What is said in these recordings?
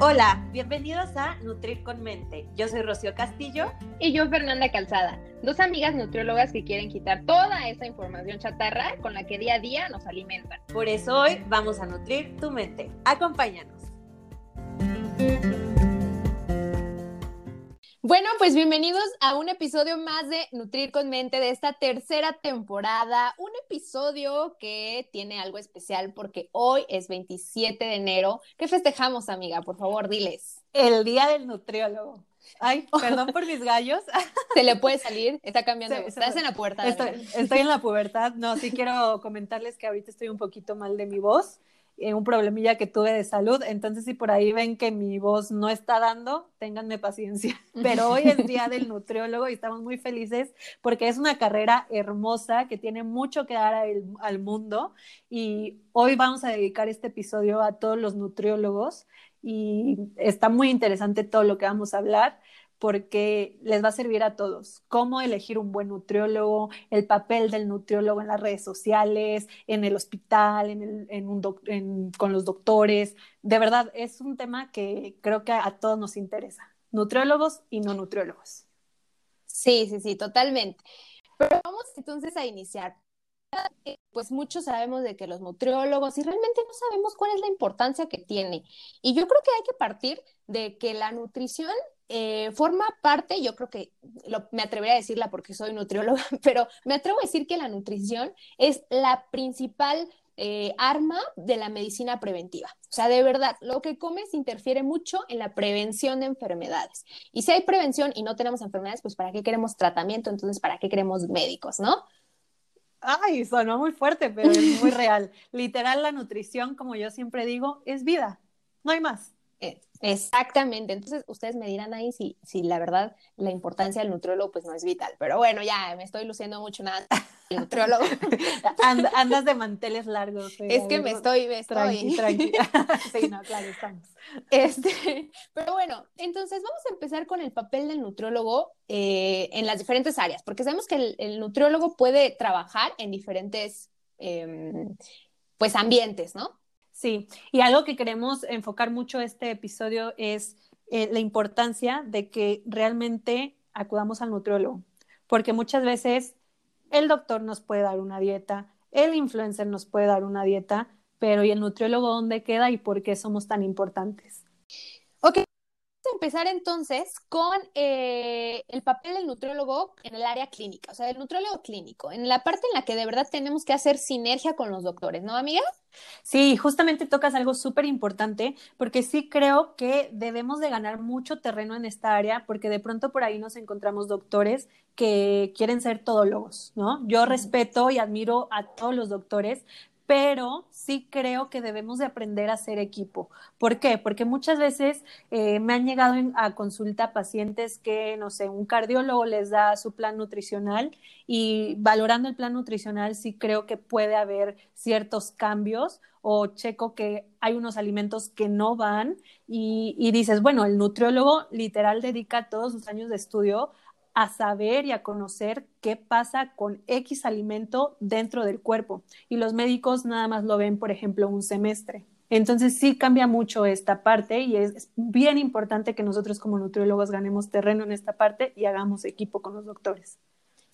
Hola, bienvenidos a Nutrir con Mente. Yo soy Rocío Castillo. Y yo Fernanda Calzada, dos amigas nutriólogas que quieren quitar toda esa información chatarra con la que día a día nos alimentan. Por eso hoy vamos a nutrir tu mente. Acompáñanos. Bueno, pues bienvenidos a un episodio más de Nutrir con Mente de esta tercera temporada. Un episodio que tiene algo especial porque hoy es 27 de enero. ¿Qué festejamos, amiga? Por favor, diles. El día del nutriólogo. Ay, perdón por mis gallos. Se le puede salir, está cambiando. Estás en la puerta. Estoy, estoy en la pubertad. No, sí quiero comentarles que ahorita estoy un poquito mal de mi voz. Eh, un problemilla que tuve de salud. Entonces, si por ahí ven que mi voz no está dando, ténganme paciencia. Pero hoy es día del nutriólogo y estamos muy felices porque es una carrera hermosa que tiene mucho que dar al, al mundo. Y hoy vamos a dedicar este episodio a todos los nutriólogos y está muy interesante todo lo que vamos a hablar porque les va a servir a todos. Cómo elegir un buen nutriólogo, el papel del nutriólogo en las redes sociales, en el hospital, en un con los doctores. De verdad, es un tema que creo que a todos nos interesa. Nutriólogos y no nutriólogos. Sí, sí, sí, totalmente. Pero vamos entonces a iniciar pues muchos sabemos de que los nutriólogos y realmente no sabemos cuál es la importancia que tiene. Y yo creo que hay que partir de que la nutrición eh, forma parte, yo creo que me atrevería a decirla porque soy nutrióloga, pero me atrevo a decir que la nutrición es la principal eh, arma de la medicina preventiva. O sea, de verdad, lo que comes interfiere mucho en la prevención de enfermedades. Y si hay prevención y no tenemos enfermedades, pues ¿para qué queremos tratamiento? Entonces, ¿para qué queremos médicos, no? Ay, sonó muy fuerte, pero es muy real. Literal, la nutrición, como yo siempre digo, es vida. No hay más. Exactamente. Entonces, ustedes me dirán ahí si, si la verdad la importancia del nutriólogo pues no es vital. Pero bueno, ya me estoy luciendo mucho nada. El nutriólogo. andas de manteles largos. Es que me estoy, me estoy. Tranqui, sí, no, claro, estamos. Este, pero bueno, entonces vamos a empezar con el papel del nutriólogo eh, en las diferentes áreas, porque sabemos que el, el nutriólogo puede trabajar en diferentes em, pues ambientes, ¿no? Sí, y algo que queremos enfocar mucho este episodio es eh, la importancia de que realmente acudamos al nutriólogo, porque muchas veces el doctor nos puede dar una dieta, el influencer nos puede dar una dieta, pero ¿y el nutriólogo dónde queda y por qué somos tan importantes? Ok, empezar entonces con eh, el papel del nutriólogo en el área clínica, o sea, el nutriólogo clínico, en la parte en la que de verdad tenemos que hacer sinergia con los doctores, ¿no, amiga? Sí, justamente tocas algo súper importante porque sí creo que debemos de ganar mucho terreno en esta área porque de pronto por ahí nos encontramos doctores que quieren ser todólogos, ¿no? Yo respeto y admiro a todos los doctores, pero sí creo que debemos de aprender a ser equipo. ¿Por qué? Porque muchas veces eh, me han llegado a consulta pacientes que, no sé, un cardiólogo les da su plan nutricional y valorando el plan nutricional sí creo que puede haber ciertos cambios o checo que hay unos alimentos que no van y, y dices, bueno, el nutriólogo literal dedica todos sus años de estudio a saber y a conocer qué pasa con X alimento dentro del cuerpo. Y los médicos nada más lo ven, por ejemplo, un semestre. Entonces sí cambia mucho esta parte y es bien importante que nosotros como nutriólogos ganemos terreno en esta parte y hagamos equipo con los doctores.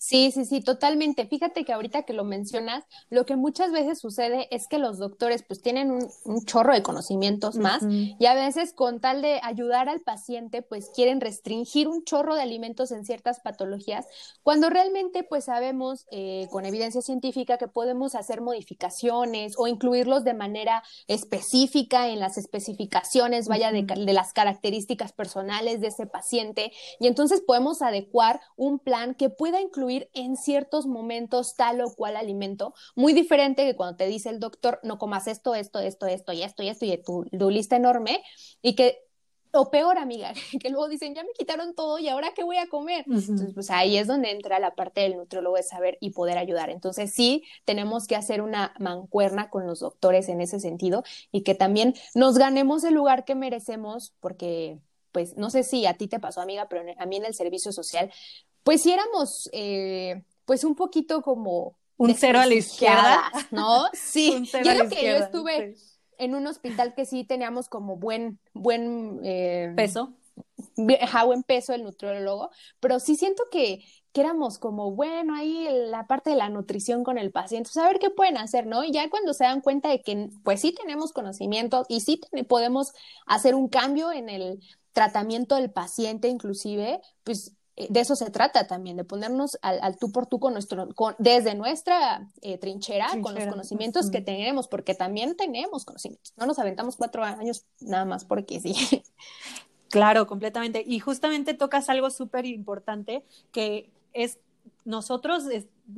Sí, sí, sí, totalmente. Fíjate que ahorita que lo mencionas, lo que muchas veces sucede es que los doctores pues tienen un, chorro de conocimientos más y a veces con tal de ayudar al paciente pues quieren restringir un chorro de alimentos en ciertas patologías, cuando realmente pues sabemos eh, con evidencia científica que podemos hacer modificaciones o incluirlos de manera específica en las especificaciones, vaya de, de las características personales de ese paciente y entonces podemos adecuar un plan que pueda incluir en ciertos momentos tal o cual alimento, muy diferente que cuando te dice el doctor, no comas esto, esto, esto, esto y esto y esto y tu, tu lista enorme y que o peor, amiga, que luego dicen, ya me quitaron todo y ahora qué voy a comer. Entonces, pues ahí es donde entra la parte del nutriólogo de saber y poder ayudar. Entonces, sí, tenemos que hacer una mancuerna con los doctores en ese sentido y que también nos ganemos el lugar que merecemos, porque, pues, no sé si a ti te pasó, amiga, pero a mí en el servicio social, pues si éramos, eh, pues un poquito como... Un cero a la izquierda. ¿No? Sí, yo que yo estuve en un hospital que sí teníamos como buen, buen eh, peso. buen peso el nutriólogo, pero sí siento que, que éramos como, bueno, ahí la parte de la nutrición con el paciente, pues a ver qué pueden hacer, ¿no? Y ya cuando se dan cuenta de que pues sí tenemos conocimiento y sí podemos hacer un cambio en el tratamiento del paciente inclusive, pues de eso se trata también, de ponernos al, tú por tú con nuestro, desde nuestra eh, trinchera, con los conocimientos que tenemos, porque también tenemos conocimientos. No nos aventamos cuatro años nada más porque sí. Claro, completamente. Y justamente tocas algo súper importante que es nosotros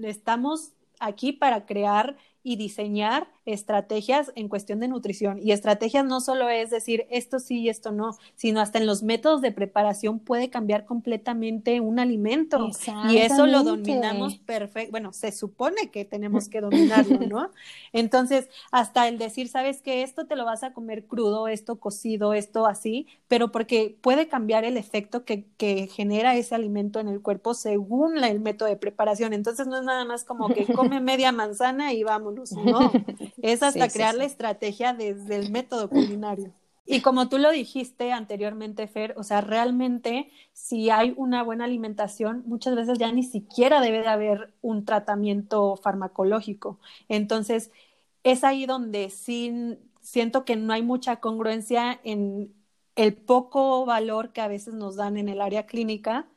estamos aquí para crear y diseñar estrategias en cuestión de nutrición. Y estrategias no solo es decir esto sí y esto no, sino hasta en los métodos de preparación puede cambiar completamente un alimento. Y eso lo dominamos perfecto. Bueno, se supone que tenemos que dominarlo, ¿no? Entonces, hasta el decir, sabes que esto te lo vas a comer crudo, esto cocido, esto así, pero porque puede cambiar el efecto que, que genera ese alimento en el cuerpo según el método de preparación. Entonces, no es nada más como que come media manzana y vamos ¿no? Es hasta crear la estrategia desde el método culinario. Y como tú lo dijiste anteriormente, Fer, o sea, realmente si hay una buena alimentación, muchas veces ya ni siquiera debe de haber un tratamiento farmacológico. Entonces, es ahí donde sí siento que no hay mucha congruencia en el poco valor que a veces nos dan en el área clínica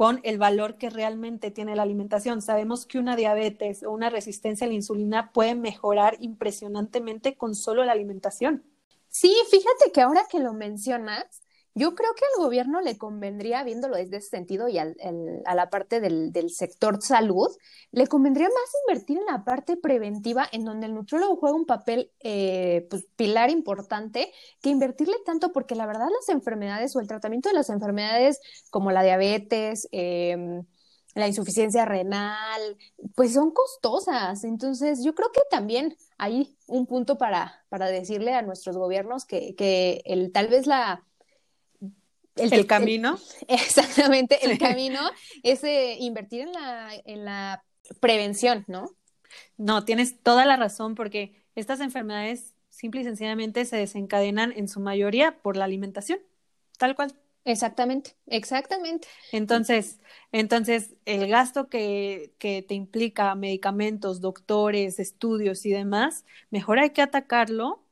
con el valor que realmente tiene la alimentación. Sabemos que una diabetes o una resistencia a la insulina puede mejorar impresionantemente con solo la alimentación. Sí, fíjate que ahora que lo mencionas, yo creo que al gobierno le convendría, viéndolo desde ese sentido y al, a la parte del, sector salud, le convendría más invertir en la parte preventiva, en donde el nutriólogo juega un papel, eh, pues, pilar importante, que invertirle tanto, porque la verdad las enfermedades o el tratamiento de las enfermedades como la diabetes, em, la insuficiencia renal, pues son costosas. Entonces, yo creo que también hay un punto para, para decirle a nuestros gobiernos que, que el, tal vez la el, camino. exactamente, el camino es eh, invertir en la, en la prevención, ¿no? No, tienes toda la razón porque estas enfermedades simple y sencillamente se desencadenan en su mayoría por la alimentación, tal cual. Exactamente, exactamente. Entonces, entonces el gasto que, que te implica medicamentos, doctores, estudios y demás, mejor hay que atacarlo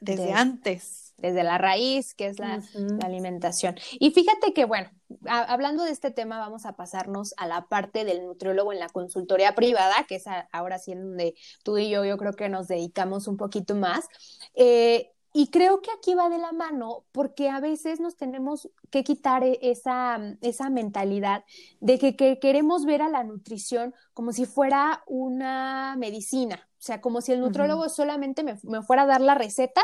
desde antes desde la raíz, que es la, alimentación. Y fíjate que, bueno, hablando de este tema, vamos a pasarnos a la parte del nutriólogo en la consultoría privada, que es ahora sí en donde tú y yo, yo creo que nos dedicamos un poquito más. Eh, y creo que aquí va de la mano porque a veces nos tenemos que quitar e, esa, esa mentalidad de que, queremos ver a la nutrición como si fuera una medicina, o sea, como si el nutriólogo solamente me, me, fuera a dar la receta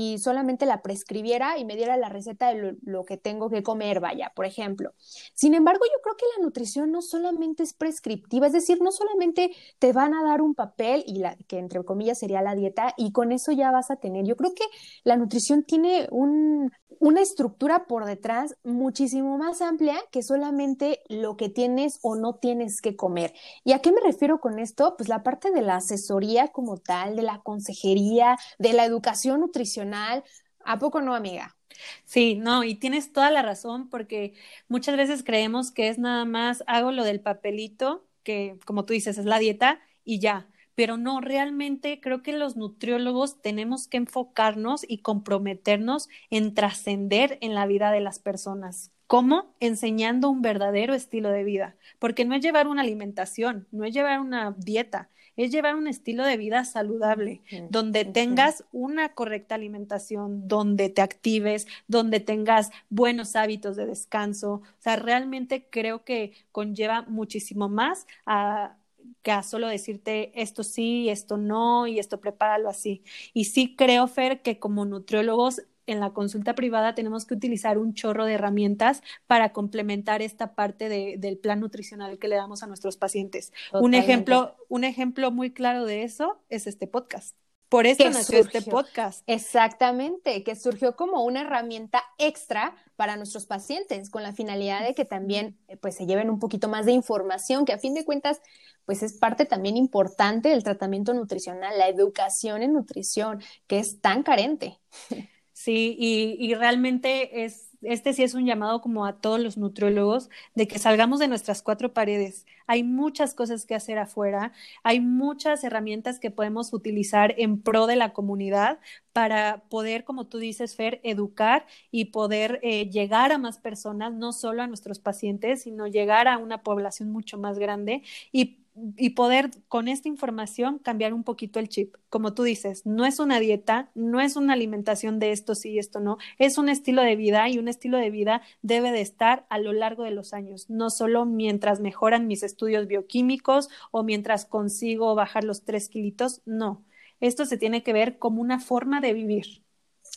y solamente la prescribiera y me diera la receta de lo, que tengo que comer, vaya, por ejemplo. Sin embargo, yo creo que la nutrición no solamente es prescriptiva, es decir, no solamente te van a dar un papel y la que entre comillas sería la dieta y con eso ya vas a tener. Yo creo que la nutrición tiene un, una estructura por detrás muchísimo más amplia que solamente lo que tienes o no tienes que comer. ¿Y a qué me refiero con esto? Pues la parte de la asesoría como tal, de la consejería, de la educación nutricional. ¿A poco no, amiga? Sí, no, y tienes toda la razón porque muchas veces creemos que es nada más hago lo del papelito, que como tú dices es la dieta y ya pero no, realmente creo que los nutriólogos tenemos que enfocarnos y comprometernos en trascender en la vida de las personas. ¿Cómo? Enseñando un verdadero estilo de vida, porque no es llevar una alimentación, no es llevar una dieta, es llevar un estilo de vida saludable, donde tengas una correcta alimentación, donde te actives, donde tengas buenos hábitos de descanso. O sea, realmente creo que conlleva muchísimo más a, que a solo decirte esto sí, esto no, y esto prepáralo así. Y sí creo, Fer, que como nutriólogos en la consulta privada tenemos que utilizar un chorro de herramientas para complementar esta parte del plan nutricional que le damos a nuestros pacientes. Un ejemplo, un ejemplo muy claro de eso es este podcast. Por eso nació este podcast. Exactamente, que surgió como una herramienta extra para nuestros pacientes, con la finalidad de que también eh, pues se lleven un poquito más de información, que a fin de cuentas pues es parte también importante del tratamiento nutricional, la educación en nutrición, que es tan carente. Sí, y, y realmente es este sí es un llamado como a todos los nutriólogos de que salgamos de nuestras cuatro paredes. Hay muchas cosas que hacer afuera, hay muchas herramientas que podemos utilizar en pro de la comunidad para poder, como tú dices, Fer, educar y poder eh, llegar a más personas, no solo a nuestros pacientes, sino llegar a una población mucho más grande y y poder con esta información cambiar un poquito el chip. Como tú dices, no es una dieta, no es una alimentación de esto sí y esto no, es un estilo de vida y un estilo de vida debe de estar a lo largo de los años, no solo mientras mejoran mis estudios bioquímicos o mientras consigo bajar los tres kilitos, no. Esto se tiene que ver como una forma de vivir.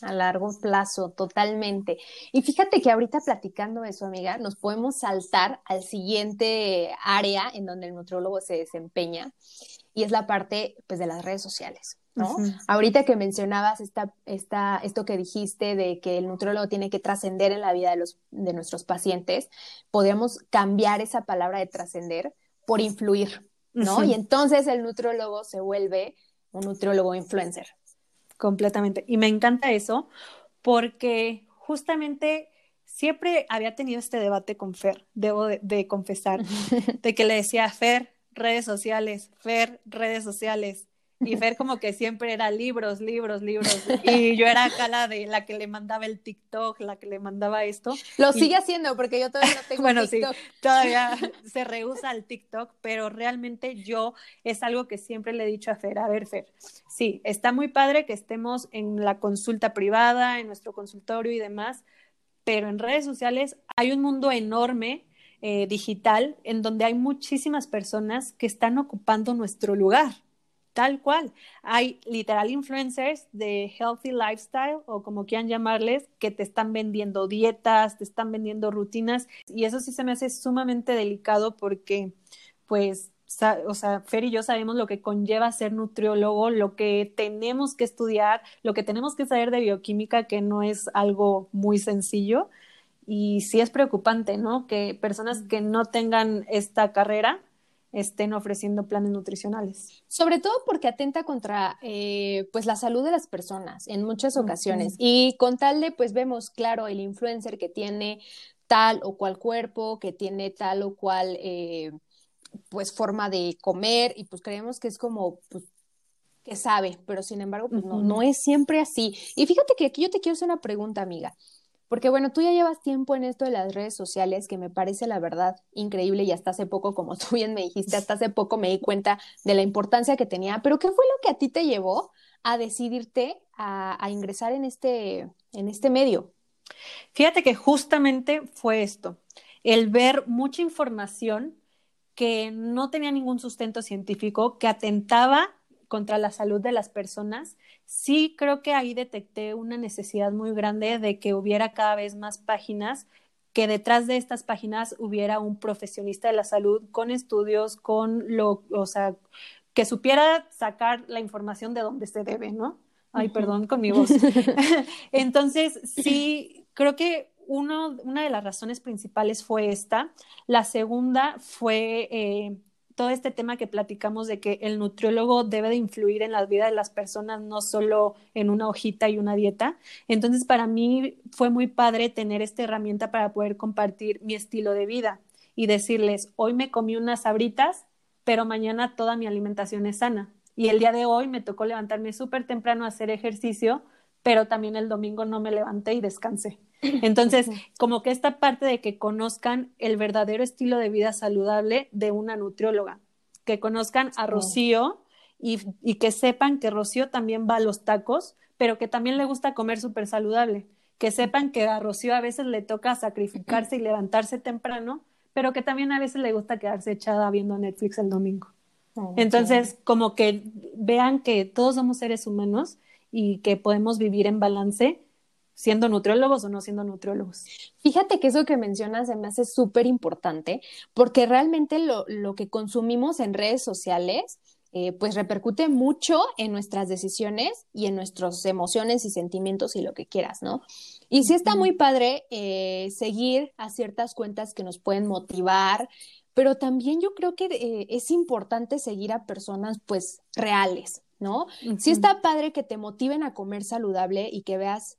A largo plazo, totalmente. Y fíjate que ahorita platicando eso, amiga, nos podemos saltar al siguiente área en donde el nutriólogo se desempeña y es la parte pues de las redes sociales. ¿no? Ahorita que mencionabas esta, esta, esto que dijiste de que el nutriólogo tiene que trascender en la vida de, los, de nuestros pacientes, podríamos cambiar esa palabra de trascender por influir, ¿no? Y entonces el nutriólogo se vuelve un nutriólogo influencer, completamente. Y me encanta eso porque justamente siempre había tenido este debate con Fer, debo de, confesar, de que le decía, Fer, redes sociales, Fer, redes sociales. Y Fer como que siempre era libros, libros, libros. Y yo era acá la de la que le mandaba el TikTok, la que le mandaba esto. Lo sigue haciendo porque yo todavía no tengo bueno, sí, todavía se rehúsa al TikTok, pero realmente yo es algo que siempre le he dicho a Fer, a ver Fer, sí, está muy padre que estemos en la consulta privada, en nuestro consultorio y demás, pero en redes sociales hay un mundo enorme eh, digital en donde hay muchísimas personas que están ocupando nuestro lugar tal cual. Hay literal influencers de healthy lifestyle o como quieran llamarles, que te están vendiendo dietas, te están vendiendo rutinas y eso sí se me hace sumamente delicado porque pues o sea, Fer y yo sabemos lo que conlleva ser nutriólogo, lo que tenemos que estudiar, lo que tenemos que saber de bioquímica, que no es algo muy sencillo. Y sí es preocupante, ¿no? Que personas que no tengan esta carrera estén ofreciendo planes nutricionales. Sobre todo porque atenta contra eh, pues la salud de las personas en muchas ocasiones. Y con tal de, pues vemos, claro, el influencer que tiene tal o cual cuerpo, que tiene tal o cual eh, pues forma de comer, y pues creemos que es como pues, que sabe, pero sin embargo, pues no, no es siempre así. Y fíjate que aquí yo te quiero hacer una pregunta, amiga. Porque bueno, tú ya llevas tiempo en esto de las redes sociales que me parece la verdad increíble y hasta hace poco, como tú bien me dijiste, hasta hace poco me di cuenta de la importancia que tenía, pero ¿qué fue lo que a ti te llevó a decidirte a, ingresar en este, en este medio? Fíjate que justamente fue esto, el ver mucha información que no tenía ningún sustento científico, que atentaba contra la salud de las personas, sí creo que ahí detecté una necesidad muy grande de que hubiera cada vez más páginas que detrás de estas páginas hubiera un profesionista de la salud con estudios, con lo, o sea, que supiera sacar la información de donde se debe, ¿no? Ay, perdón con mi voz. Entonces, sí, creo que uno, una de las razones principales fue esta. La segunda fue eh, todo este tema que platicamos de que el nutriólogo debe de influir en la vida de las personas, no solo en una hojita y una dieta. Entonces, para mí fue muy padre tener esta herramienta para poder compartir mi estilo de vida y decirles, hoy me comí unas sabritas, pero mañana toda mi alimentación es sana. Y el día de hoy me tocó levantarme súper temprano a hacer ejercicio, pero también el domingo no me levanté y descansé. Entonces, como que esta parte de que conozcan el verdadero estilo de vida saludable de una nutrióloga, que conozcan a Rocío y, y que sepan que Rocío también va a los tacos, pero que también le gusta comer súper saludable, que sepan que a Rocío a veces le toca sacrificarse y levantarse temprano, pero que también a veces le gusta quedarse echada viendo Netflix el domingo. Entonces, como que vean que todos somos seres humanos y que podemos vivir en balance siendo nutriólogos o no siendo nutriólogos. Fíjate que eso que mencionas se me hace súper importante porque realmente lo, lo que consumimos en redes sociales eh, pues repercute mucho en nuestras decisiones y en nuestras emociones y sentimientos y lo que quieras, ¿no? Y sí está muy padre eh, seguir a ciertas cuentas que nos pueden motivar, pero también yo creo que eh, es importante seguir a personas pues reales, ¿no? Sí está padre que te motiven a comer saludable y que veas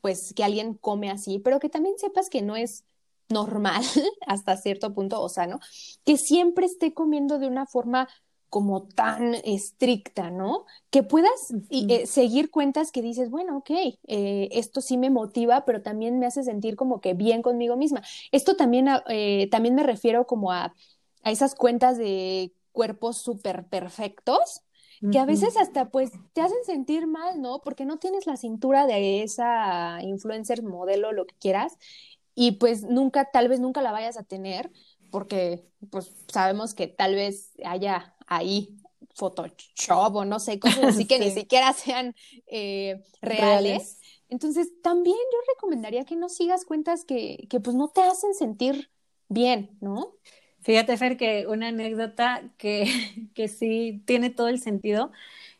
pues que alguien come así, pero que también sepas que no es normal hasta cierto punto, o sea, ¿no? Que siempre esté comiendo de una forma como tan estricta, ¿no? Que puedas eh, seguir cuentas que dices, bueno, ok, eh, esto sí me motiva, pero también me hace sentir como que bien conmigo misma. Esto también, eh, también me refiero como a, a esas cuentas de cuerpos súper perfectos, que a veces hasta pues te hacen sentir mal, ¿no? Porque no tienes la cintura de esa influencer modelo, lo que quieras, y pues nunca, tal vez nunca la vayas a tener, porque pues sabemos que tal vez haya ahí Photoshop o no sé, cosas así que ni siquiera sean eh, reales. Entonces, también yo recomendaría que no sigas cuentas que, que pues no te hacen sentir bien, ¿no? Fíjate, Fer, que una anécdota que, que sí tiene todo el sentido.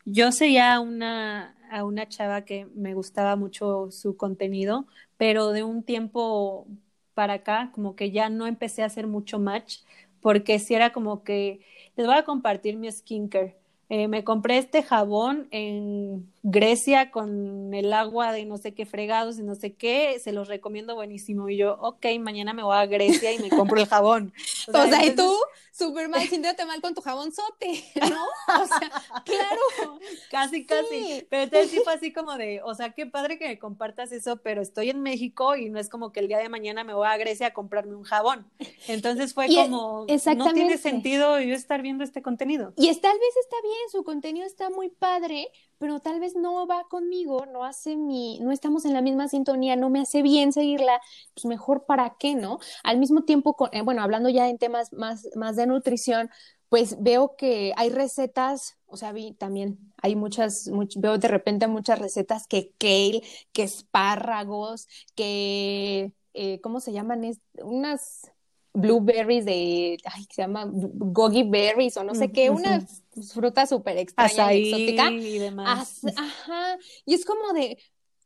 Yo seguía a una, a una chava que me gustaba mucho su contenido, pero de un tiempo para acá, como que ya no empecé a hacer mucho match, porque si era como que les voy a compartir mi skincare. Eh, me compré este jabón en Grecia con el agua de no sé qué fregados y no sé qué, se los recomiendo buenísimo. Y yo, ok, mañana me voy a Grecia y me compro el jabón. O sea, y tú, súper mal, sintiéndote mal con tu jabonzote, ¿no? O sea, claro. Casi, casi. Pero entonces sí fue así como de, o sea, qué padre que me compartas eso, pero estoy en México y no es como que el día de mañana me voy a Grecia a comprarme un jabón. Entonces fue como, no tiene sentido yo estar viendo este contenido. Y es, tal vez está bien, su contenido está muy padre, pero tal vez no va conmigo, no hace mi, no estamos en la misma sintonía, no me hace bien seguirla, pues mejor para qué, ¿no? Al mismo tiempo, con, eh, bueno, hablando ya en temas más, más de nutrición, pues veo que hay recetas, o sea, vi también, hay muchas, veo de repente muchas recetas que kale, que espárragos, que, eh, ¿cómo se llaman? Es, unas blueberries de, ay, se llama gogi berries o no sé qué, una fruta súper extraña y exótica. Y demás. ajá, y es como de,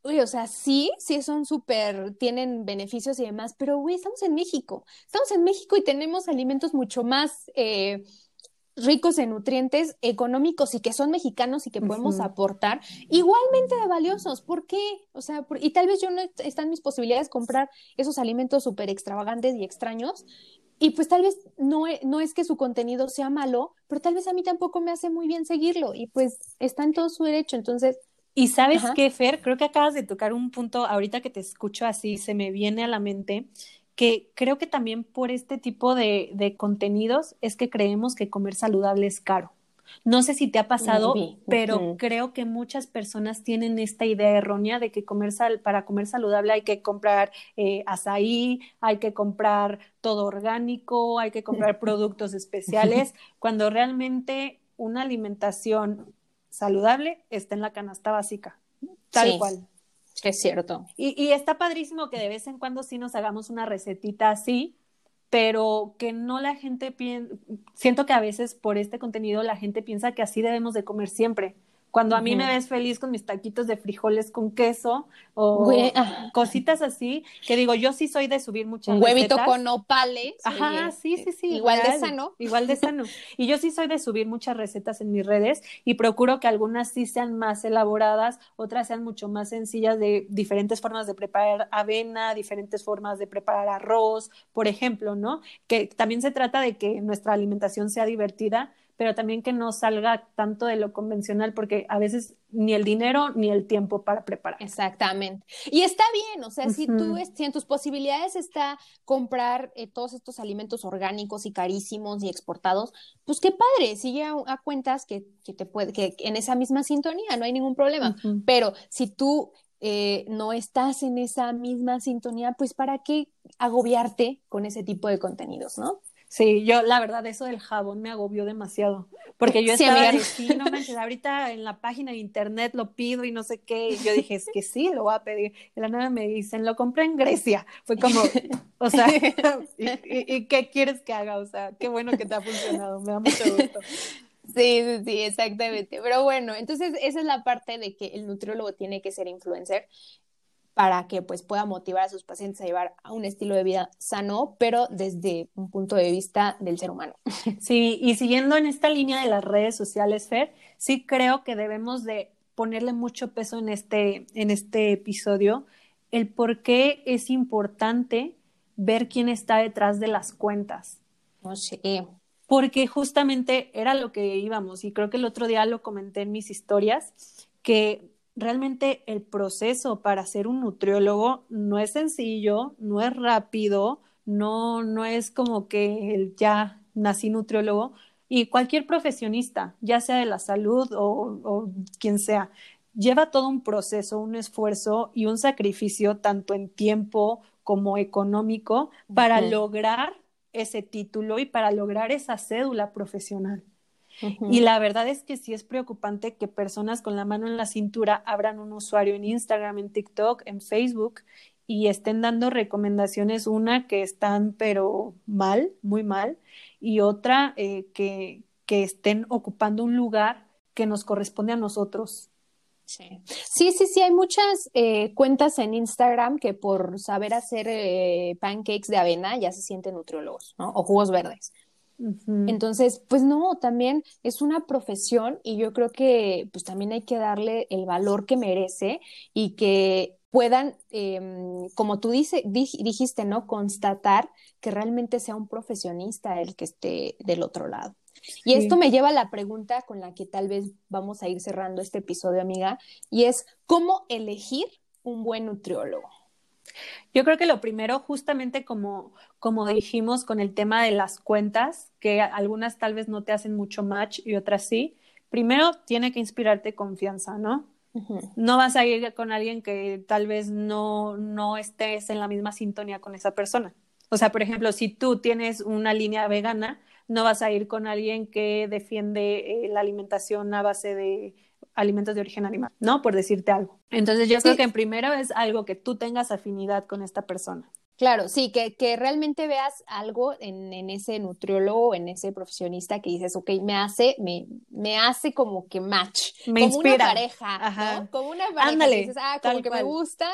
uy, o sea, sí, sí son súper, tienen beneficios y demás, pero, güey, estamos en México, estamos en México y tenemos alimentos mucho más... Eh, ricos en nutrientes económicos y que son mexicanos y que podemos aportar, igualmente de valiosos. ¿Por qué? O sea, y tal vez yo no están mis posibilidades de comprar esos alimentos súper extravagantes y extraños. Y pues tal vez no, e, no es que su contenido sea malo, pero tal vez a mí tampoco me hace muy bien seguirlo. Y pues está en todo su derecho. Entonces, y sabes qué, Fer, creo que acabas de tocar un punto, ahorita que te escucho así, se me viene a la mente que creo que también por este tipo de, de contenidos es que creemos que comer saludable es caro. No sé si te ha pasado, pero creo que muchas personas tienen esta idea errónea de que comer sal, para comer saludable hay que comprar eh, azaí, hay que comprar todo orgánico, hay que comprar productos especiales, cuando realmente una alimentación saludable está en la canasta básica, tal cual. Es cierto. Y, y está padrísimo que de vez en cuando sí nos hagamos una recetita así, pero que no la gente piensa, siento que a veces por este contenido la gente piensa que así debemos de comer siempre. Cuando a mí me ves feliz con mis taquitos de frijoles con queso o ah. cositas así, que digo, yo sí soy de subir muchas Un huevito con opales. Ajá, sí, sí, sí. Igual de sano. Igual de sano. Y yo sí soy de subir muchas recetas en mis redes y procuro que algunas sí sean más elaboradas, otras sean mucho más sencillas de diferentes formas de preparar avena, diferentes formas de preparar arroz, por ejemplo, ¿no? Que también se trata de que nuestra alimentación sea divertida, pero también que no salga tanto de lo convencional, porque a veces ni el dinero ni el tiempo para preparar. Exactamente. Y está bien, o sea, si tú, si en tus posibilidades está comprar eh, todos estos alimentos orgánicos y carísimos y exportados, pues qué padre, sigue a, cuentas que, que, te puede, que en esa misma sintonía, no hay ningún problema. Pero si tú eh, no estás en esa misma sintonía, pues para qué agobiarte con ese tipo de contenidos, ¿no? Sí, yo la verdad eso del jabón me agobió demasiado, porque yo estaba sí, no manches, ahorita en la página de internet lo pido y no sé qué, y yo dije, es que sí, lo voy a pedir. Y la nueva me dicen, lo compré en Grecia. Fue como, o sea, ¿y, qué quieres que haga? O sea, qué bueno que te ha funcionado, me da mucho gusto. Sí, sí, sí, exactamente. Pero bueno, entonces esa es la parte de que el nutriólogo tiene que ser influencer para que pues pueda motivar a sus pacientes a llevar a un estilo de vida sano, pero desde un punto de vista del ser humano. Sí, y siguiendo en esta línea de las redes sociales, Fer, sí creo que debemos de ponerle mucho peso en este, en este episodio, el por qué es importante ver quién está detrás de las cuentas. No sé porque justamente era lo que íbamos y creo que el otro día lo comenté en mis historias, que realmente el proceso para ser un nutriólogo no es sencillo, no es rápido, no, no es como que ya nací nutriólogo y cualquier profesionista, ya sea de la salud o, o quien sea, lleva todo un proceso, un esfuerzo y un sacrificio tanto en tiempo como económico para lograr ese título y para lograr esa cédula profesional. Y la verdad es que sí es preocupante que personas con la mano en la cintura abran un usuario en Instagram, en TikTok, en Facebook y estén dando recomendaciones, una que están pero mal, muy mal, y otra eh, que, que estén ocupando un lugar que nos corresponde a nosotros. Sí. sí, sí, hay muchas eh, cuentas en Instagram que por saber hacer eh, pancakes de avena ya se sienten nutriólogos, ¿no? O jugos verdes. Entonces, pues no, también es una profesión y yo creo que pues también hay que darle el valor que merece y que puedan, em, como tú dice, dijiste, ¿no? Constatar que realmente sea un profesionista el que esté del otro lado. Y esto me lleva a la pregunta con la que tal vez vamos a ir cerrando este episodio, amiga, y es, ¿cómo elegir un buen nutriólogo? Yo creo que lo primero, justamente como, como dijimos con el tema de las cuentas, que algunas tal vez no te hacen mucho match y otras sí, primero tiene que inspirarte confianza, ¿no? No vas a ir con alguien que tal vez no, no estés en la misma sintonía con esa persona. O sea, por ejemplo, si tú tienes una línea vegana, no vas a ir con alguien que defiende eh, la alimentación a base de alimentos de origen animal, ¿no? Por decirte algo. Entonces yo creo que en primero es algo que tú tengas afinidad con esta persona. Claro, sí, que, que realmente veas algo en, en, ese nutriólogo, en ese profesionista que dices, ok, me hace, me, me hace como que match. Me como una pareja, ¿no? Como una pareja Ándale, dices, ah, como que me gusta,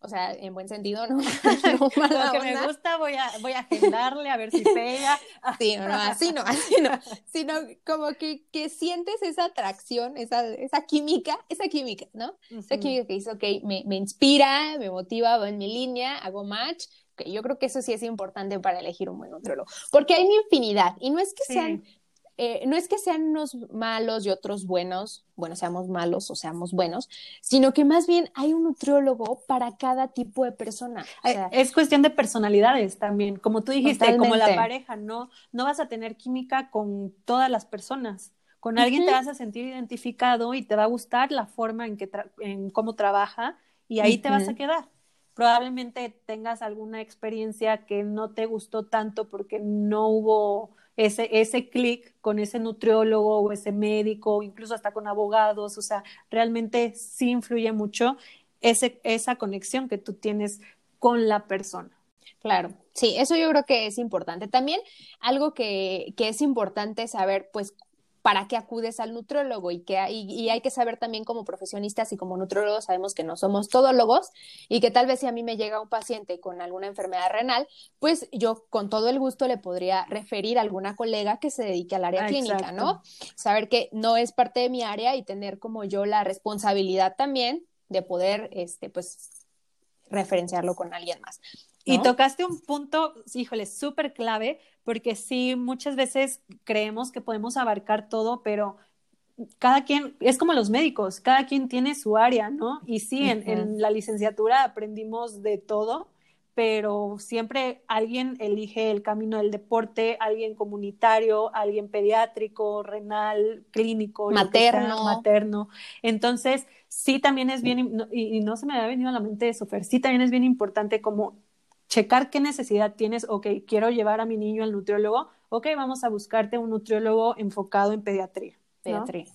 o sea, en buen sentido, ¿no? no Lo que me gusta voy a, voy a agendarle a ver si pega. Sí, no, así no, así no, sino como que, que sientes esa atracción, esa, esa química, esa química, ¿no? Esa química que dice, ok, me, me inspira, me motiva, va en mi línea, hago match, que yo creo que eso sí es importante para elegir un buen nutriólogo, porque hay una infinidad, y no es que sean eh, no es que sean unos malos y otros buenos, bueno, seamos malos o seamos buenos, sino que más bien hay un nutriólogo para cada tipo de persona. es cuestión de personalidades también, como tú dijiste, como la pareja, no, no vas a tener química con todas las personas. Con alguien te vas a sentir identificado y te va a gustar la forma en, que en cómo trabaja y ahí te vas a quedar. Probablemente tengas alguna experiencia que no te gustó tanto porque no hubo ese, ese clic con ese nutriólogo o ese médico, incluso hasta con abogados, o sea, realmente sí influye mucho ese, esa conexión que tú tienes con la persona. Claro, sí, eso yo creo que es importante. También algo que, que es importante saber, pues, para qué acudes al nutriólogo y que y, hay que saber también como profesionistas y como nutriólogos sabemos que no somos todólogos y que tal vez si a mí me llega un paciente con alguna enfermedad renal, pues yo con todo el gusto le podría referir a alguna colega que se dedique al área ah, clínica, ¿no? Saber que no es parte de mi área y tener como yo la responsabilidad también de poder, este, pues, referenciarlo con alguien más. Y tocaste un punto, híjole, súper clave, porque sí, muchas veces creemos que podemos abarcar todo, pero cada quien, es como los médicos, cada quien tiene su área, ¿no? Y sí, en, en, la licenciatura aprendimos de todo, pero siempre alguien elige el camino del deporte, alguien comunitario, alguien pediátrico, renal, clínico, materno. materno. Entonces, sí también es bien, y, y, no se me había venido a la mente eso, Fer, sí también es bien importante como checar qué necesidad tienes, ok, quiero llevar a mi niño al nutriólogo, ok, vamos a buscarte un nutriólogo enfocado en pediatría.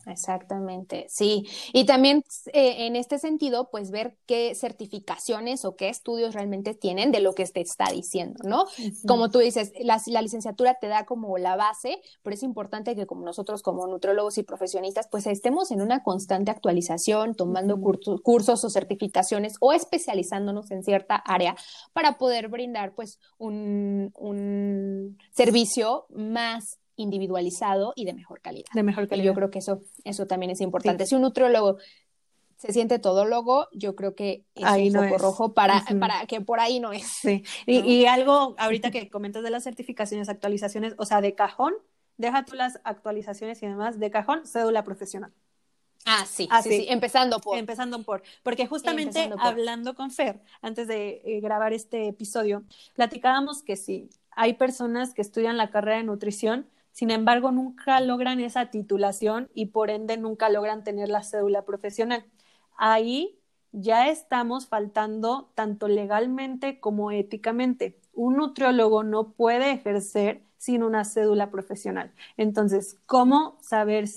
Exactamente, sí. Y también eh, en este sentido, pues ver qué certificaciones o qué estudios realmente tienen de lo que te está diciendo, ¿no? Como tú dices, la, licenciatura te da como la base, pero es importante que como nosotros como nutriólogos y profesionistas, pues estemos en una constante actualización, tomando cursos o certificaciones o especializándonos en cierta área para poder brindar pues un, un servicio más individualizado y de mejor calidad. De mejor calidad. Y yo creo que eso, eso también es importante. Si un nutriólogo se siente todólogo, yo creo que es ahí un poco rojo para, para que por ahí no es. Sí. Y, algo ahorita que comentas de las certificaciones, actualizaciones, o sea, de cajón, deja tú las actualizaciones y demás, de cajón, cédula profesional. Ah, sí, ah, sí, empezando por. Empezando por. Porque justamente hablando con Fer, antes de eh, grabar este episodio, platicábamos que sí, hay personas que estudian la carrera de nutrición, sin embargo, nunca logran esa titulación y por ende nunca logran tener la cédula profesional. Ahí ya estamos faltando tanto legalmente como éticamente. Un nutriólogo no puede ejercer sin una cédula profesional. Entonces, ¿cómo saber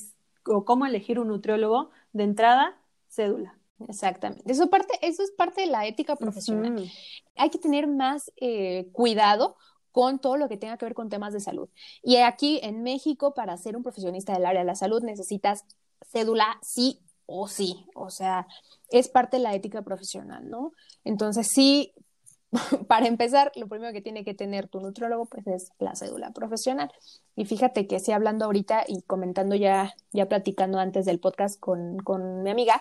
o cómo elegir un nutriólogo? De entrada, cédula. Exactamente. Eso, parte, eso es parte de la ética profesional. Hay que tener más eh, cuidado con todo lo que tenga que ver con temas de salud. Y aquí en México, para ser un profesionista del área de la salud, necesitas cédula sí o sí. O sea, es parte de la ética profesional, ¿no? Entonces, sí, para empezar, lo primero que tiene que tener tu nutriólogo, pues es la cédula profesional. Y fíjate que sí, hablando ahorita y comentando ya, ya platicando antes del podcast con, con mi amiga,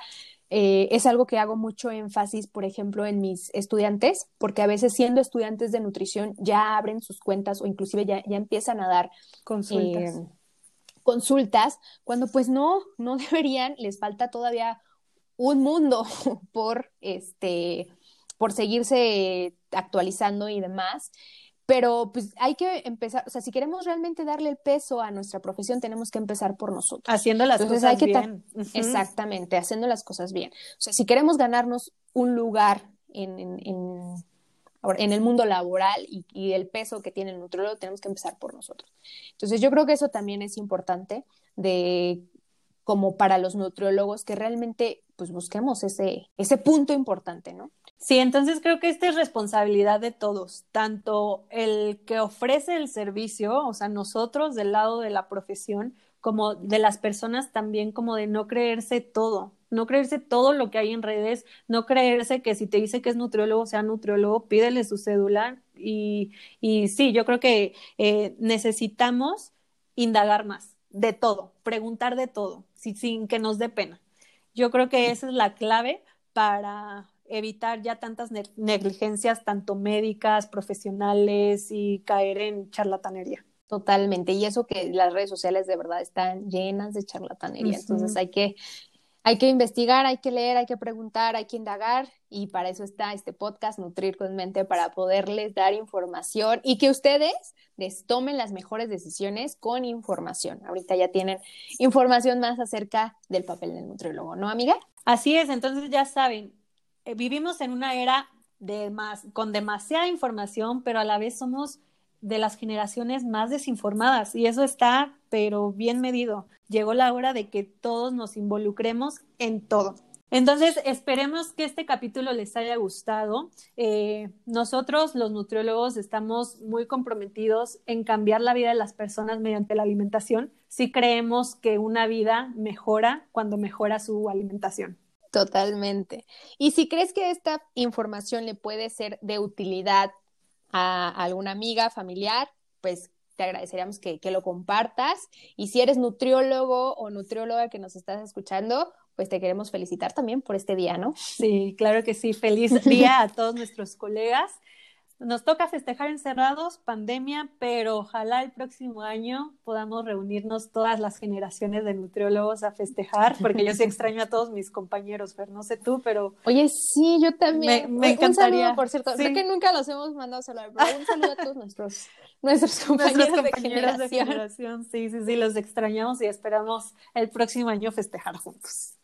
eh, es algo que hago mucho énfasis, por ejemplo, en mis estudiantes, porque a veces siendo estudiantes de nutrición ya abren sus cuentas o inclusive ya, ya empiezan a dar consultas. Eh, consultas, cuando pues no, no deberían, les falta todavía un mundo por este por seguirse actualizando y demás. Pero pues hay que empezar, o sea, si queremos realmente darle el peso a nuestra profesión, tenemos que empezar por nosotros. Haciendo las cosas bien. Exactamente, haciendo las cosas bien. O sea, si queremos ganarnos un lugar en, en, en, el mundo laboral y, y, el peso que tiene el nutriólogo, tenemos que empezar por nosotros. Entonces, yo creo que eso también es importante de como para los nutriólogos que realmente pues busquemos ese, ese punto importante, ¿no? Sí, entonces creo que esta es responsabilidad de todos, tanto el que ofrece el servicio, o sea, nosotros del lado de la profesión, como de las personas también, como de no creerse todo, no creerse todo lo que hay en redes, no creerse que si te dice que es nutriólogo, sea nutriólogo, pídele su cédula y, y sí, yo creo que eh, necesitamos indagar más de todo, preguntar de todo, sin que nos dé pena. Yo creo que esa es la clave para evitar ya tantas negligencias, tanto médicas, profesionales y caer en charlatanería. Totalmente. Y eso que las redes sociales de verdad están llenas de charlatanería. Entonces hay que, hay que investigar, hay que leer, hay que preguntar, hay que indagar. Y para eso está este podcast, Nutrir con Mente, para poderles dar información y que ustedes les tomen las mejores decisiones con información. Ahorita ya tienen información más acerca del papel del nutriólogo, ¿no, amiga? Así es. Entonces ya saben, vivimos en una era de más, con demasiada información, pero a la vez somos de las generaciones más desinformadas y eso está, pero bien medido. Llegó la hora de que todos nos involucremos en todo. Entonces, esperemos que este capítulo les haya gustado. Eh, nosotros, los nutriólogos, estamos muy comprometidos en cambiar la vida de las personas mediante la alimentación. Si creemos que una vida mejora cuando mejora su alimentación. Totalmente. Y si crees que esta información le puede ser de utilidad a alguna amiga, familiar, pues te agradeceríamos que, que, lo compartas. Y si eres nutriólogo o nutrióloga que nos estás escuchando, pues te queremos felicitar también por este día, ¿no? Sí, claro que sí. Feliz día a todos nuestros colegas nos toca festejar encerrados, pandemia, pero ojalá el próximo año podamos reunirnos todas las generaciones de nutriólogos a festejar, porque yo sí extraño a todos mis compañeros, pero no sé tú, pero... Oye, sí, yo también. Me, encantaría. Un saludo, por cierto. Creo que nunca los hemos mandado a saludar, pero un saludo a todos nuestros, nuestros compañeros, de, generación. de generación. Sí, sí, sí, los extrañamos y esperamos el próximo año festejar juntos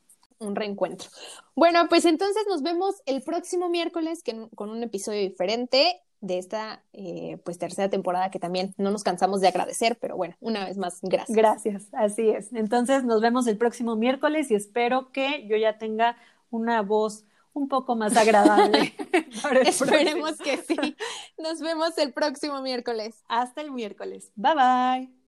un reencuentro. Bueno, pues entonces nos vemos el próximo miércoles con un episodio diferente. de esta eh, pues tercera temporada que también no nos cansamos de agradecer, pero bueno, una vez más, gracias. Gracias, así es. Entonces nos vemos el próximo miércoles y espero que yo ya tenga una voz un poco más agradable. Esperemos que sí. Nos vemos el próximo miércoles. Hasta el miércoles. Bye bye.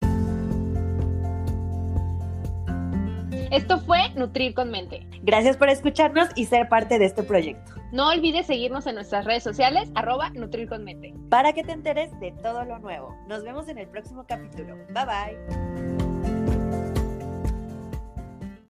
Esto fue Nutrir con Mente. Gracias por escucharnos y ser parte de este proyecto. No olvides seguirnos en nuestras redes sociales, arroba Nutrir con Mente. Para que te enteres de todo lo nuevo. Nos vemos en el próximo capítulo. Bye bye.